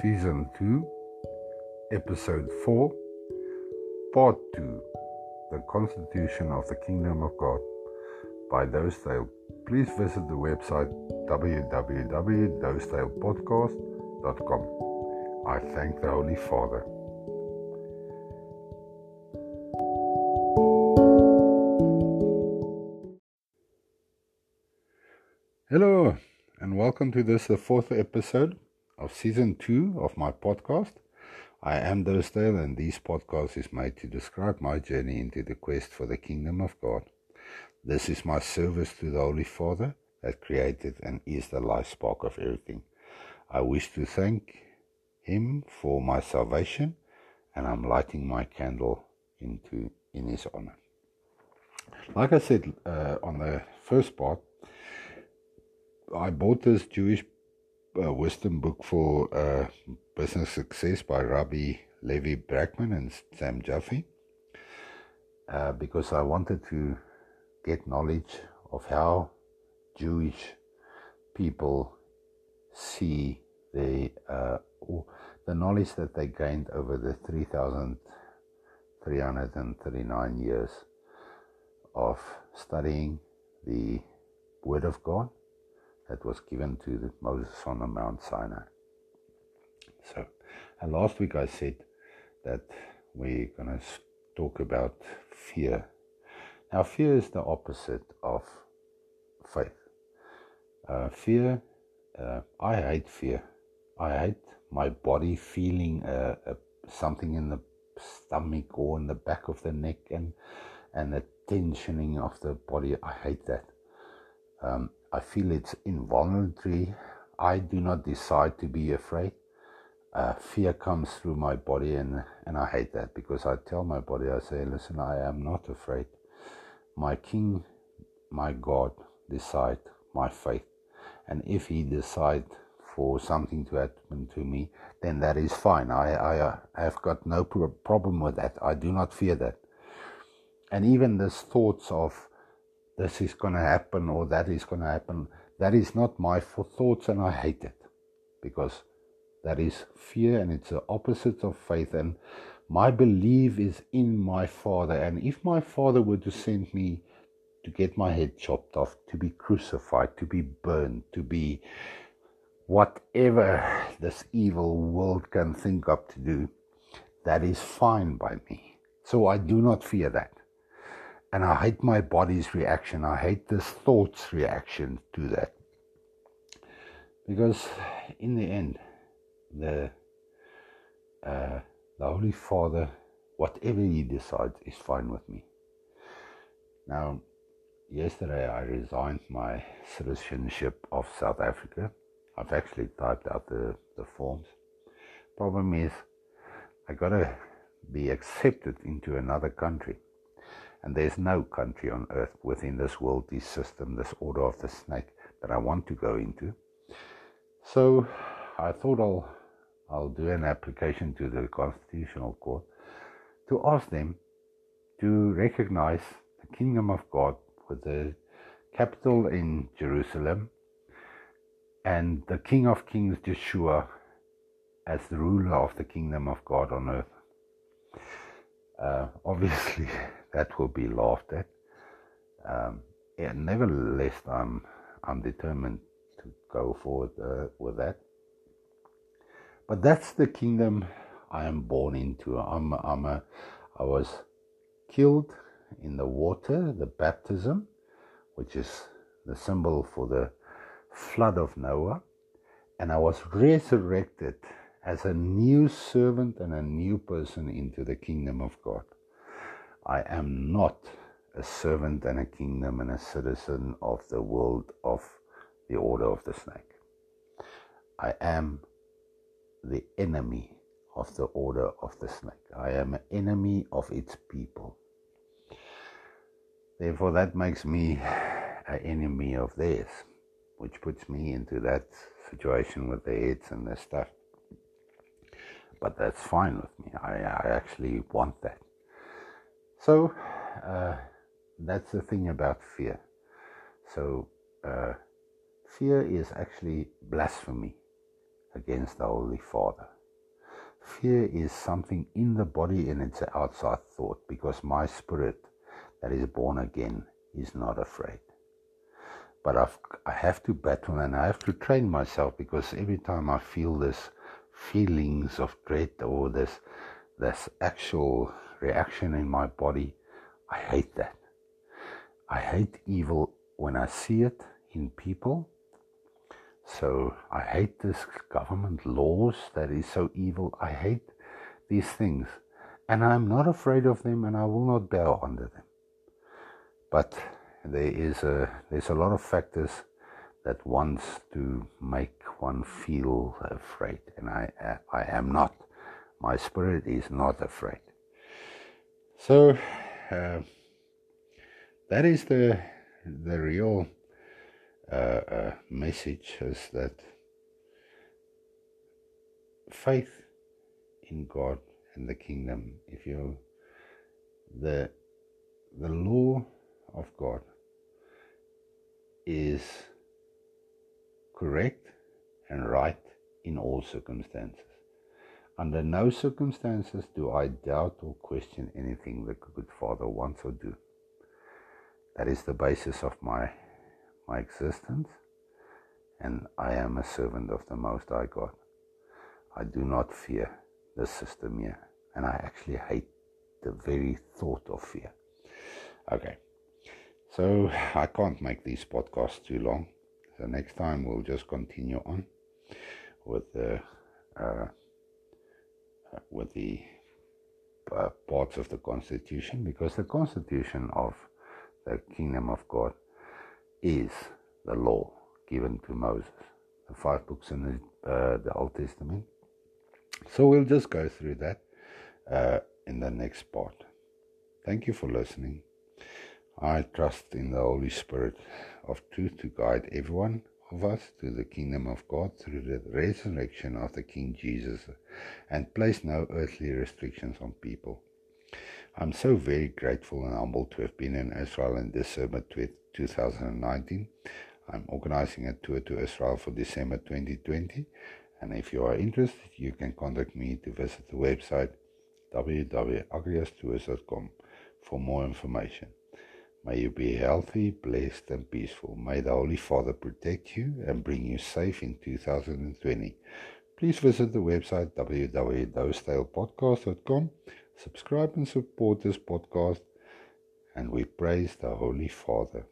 Season 2, Episode 4, Part 2 The Constitution of the Kingdom of God by Dosedale. Please visit the website www.dosedalespodcast.com. I thank the Holy Father. Hello, and welcome to this, the fourth episode of season two of my podcast. I am Dosedale, and this podcast is made to describe my journey into the quest for the kingdom of God. This is my service to the Holy Father that created and is the life spark of everything. I wish to thank Him for my salvation, and I'm lighting my candle into in His honor. Like I said uh, on the first part, I bought this Jewish uh, wisdom book for uh, business success by Rabbi Levi Brackman and Sam Jaffe. Uh, because I wanted to get knowledge of how Jewish people see the uh, the knowledge that they gained over the 3,339 years of studying the Word of God that was given to Moses on the Mount Sinai. So, and last week I said that we're going to talk about fear. Now, fear is the opposite of faith. Uh, fear, uh, I hate fear. I hate my body feeling uh, something in the stomach or in the back of the neck and and the tensioning of the body. I hate that. Um, I feel it's involuntary. I do not decide to be afraid. Uh, fear comes through my body, and, and I hate that because I tell my body, I say, listen, I am not afraid. My King, my God, decide my faith. And if He decide for something to happen to me, then that is fine. I, I, I have got no problem with that. I do not fear that. And even this thoughts of this is going to happen or that is going to happen. That is not my thoughts, and I hate it because that is fear and it's the opposite of faith. And my belief is in my Father. And if my Father were to send me to get my head chopped off, to be crucified, to be burned, to be whatever this evil world can think up to do, that is fine by me. So I do not fear that and I hate my body's reaction. I hate this thought's reaction to that. Because in the end, the uh, the Holy Father, whatever He decides, is fine with me. Now, yesterday I resigned my citizenship of South Africa. I've actually typed out the, the forms. Problem is, I gotta be accepted into another country and there's no country on earth within this worldly system, this order of the snake, that I want to go into. So I thought I'll I'll do an application to the Constitutional Court to ask them to recognize the kingdom of God with the capital in Jerusalem and the King of Kings, Yeshua, as the ruler of the kingdom of God on earth. Uh, obviously, that will be laughed at. Um, yeah, nevertheless, I'm I'm determined to go forward uh, with that. But that's the kingdom I am born into. I'm I'm a I was killed in the water, the baptism, which is the symbol for the flood of Noah, and I was resurrected as a new servant and a new person into the kingdom of God. I am not a servant and a kingdom and a citizen of the world of the order of the snake. I am the enemy of the order of the snake. I am an enemy of its people. Therefore, that makes me an enemy of theirs, which puts me into that situation with the heads and the stuff. But that's fine with me. I, I actually want that. So uh, that's the thing about fear. So uh, fear is actually blasphemy against the Holy Father. Fear is something in the body and it's an outside thought because my spirit that is born again is not afraid. But I've, I have to battle and I have to train myself because every time I feel this feelings of dread or this this actual reaction in my body, I hate that. I hate evil when I see it in people. So I hate this government laws that is so evil. I hate these things. And I'm not afraid of them and I will not bow under them. But there is a there's a lot of factors that wants to make one feel afraid and I I am not. My spirit is not afraid. So uh, that is the the real uh, uh, message is that faith in God and the kingdom. If you the the law of God is correct and right in all circumstances. Under no circumstances do I doubt or question anything the good Father wants or do. That is the basis of my my existence, and I am a servant of the Most High God. I do not fear the system here, and I actually hate the very thought of fear. Okay, so I can't make these podcasts too long. So next time we'll just continue on with the uh, with the uh, parts of the Constitution, because the Constitution of the Kingdom of God is the law given to Moses, the five books in the, uh, the Old Testament. So we'll just go through that uh, in the next part. Thank you for listening. I trust in the Holy Spirit of truth to guide everyone us to the kingdom of God through the resurrection of the King Jesus and place no earthly restrictions on people. I'm so very grateful and humbled to have been in Israel in December 2019. I'm organizing a tour to Israel for December 2020, and if you are interested, you can contact me to visit the website www.agriastours.com for more information. May you be healthy, blessed, and peaceful. May the Holy Father protect you and bring you safe in 2020. Please visit the website www.doustalepodcast.com. Subscribe and support this podcast, and we praise the Holy Father.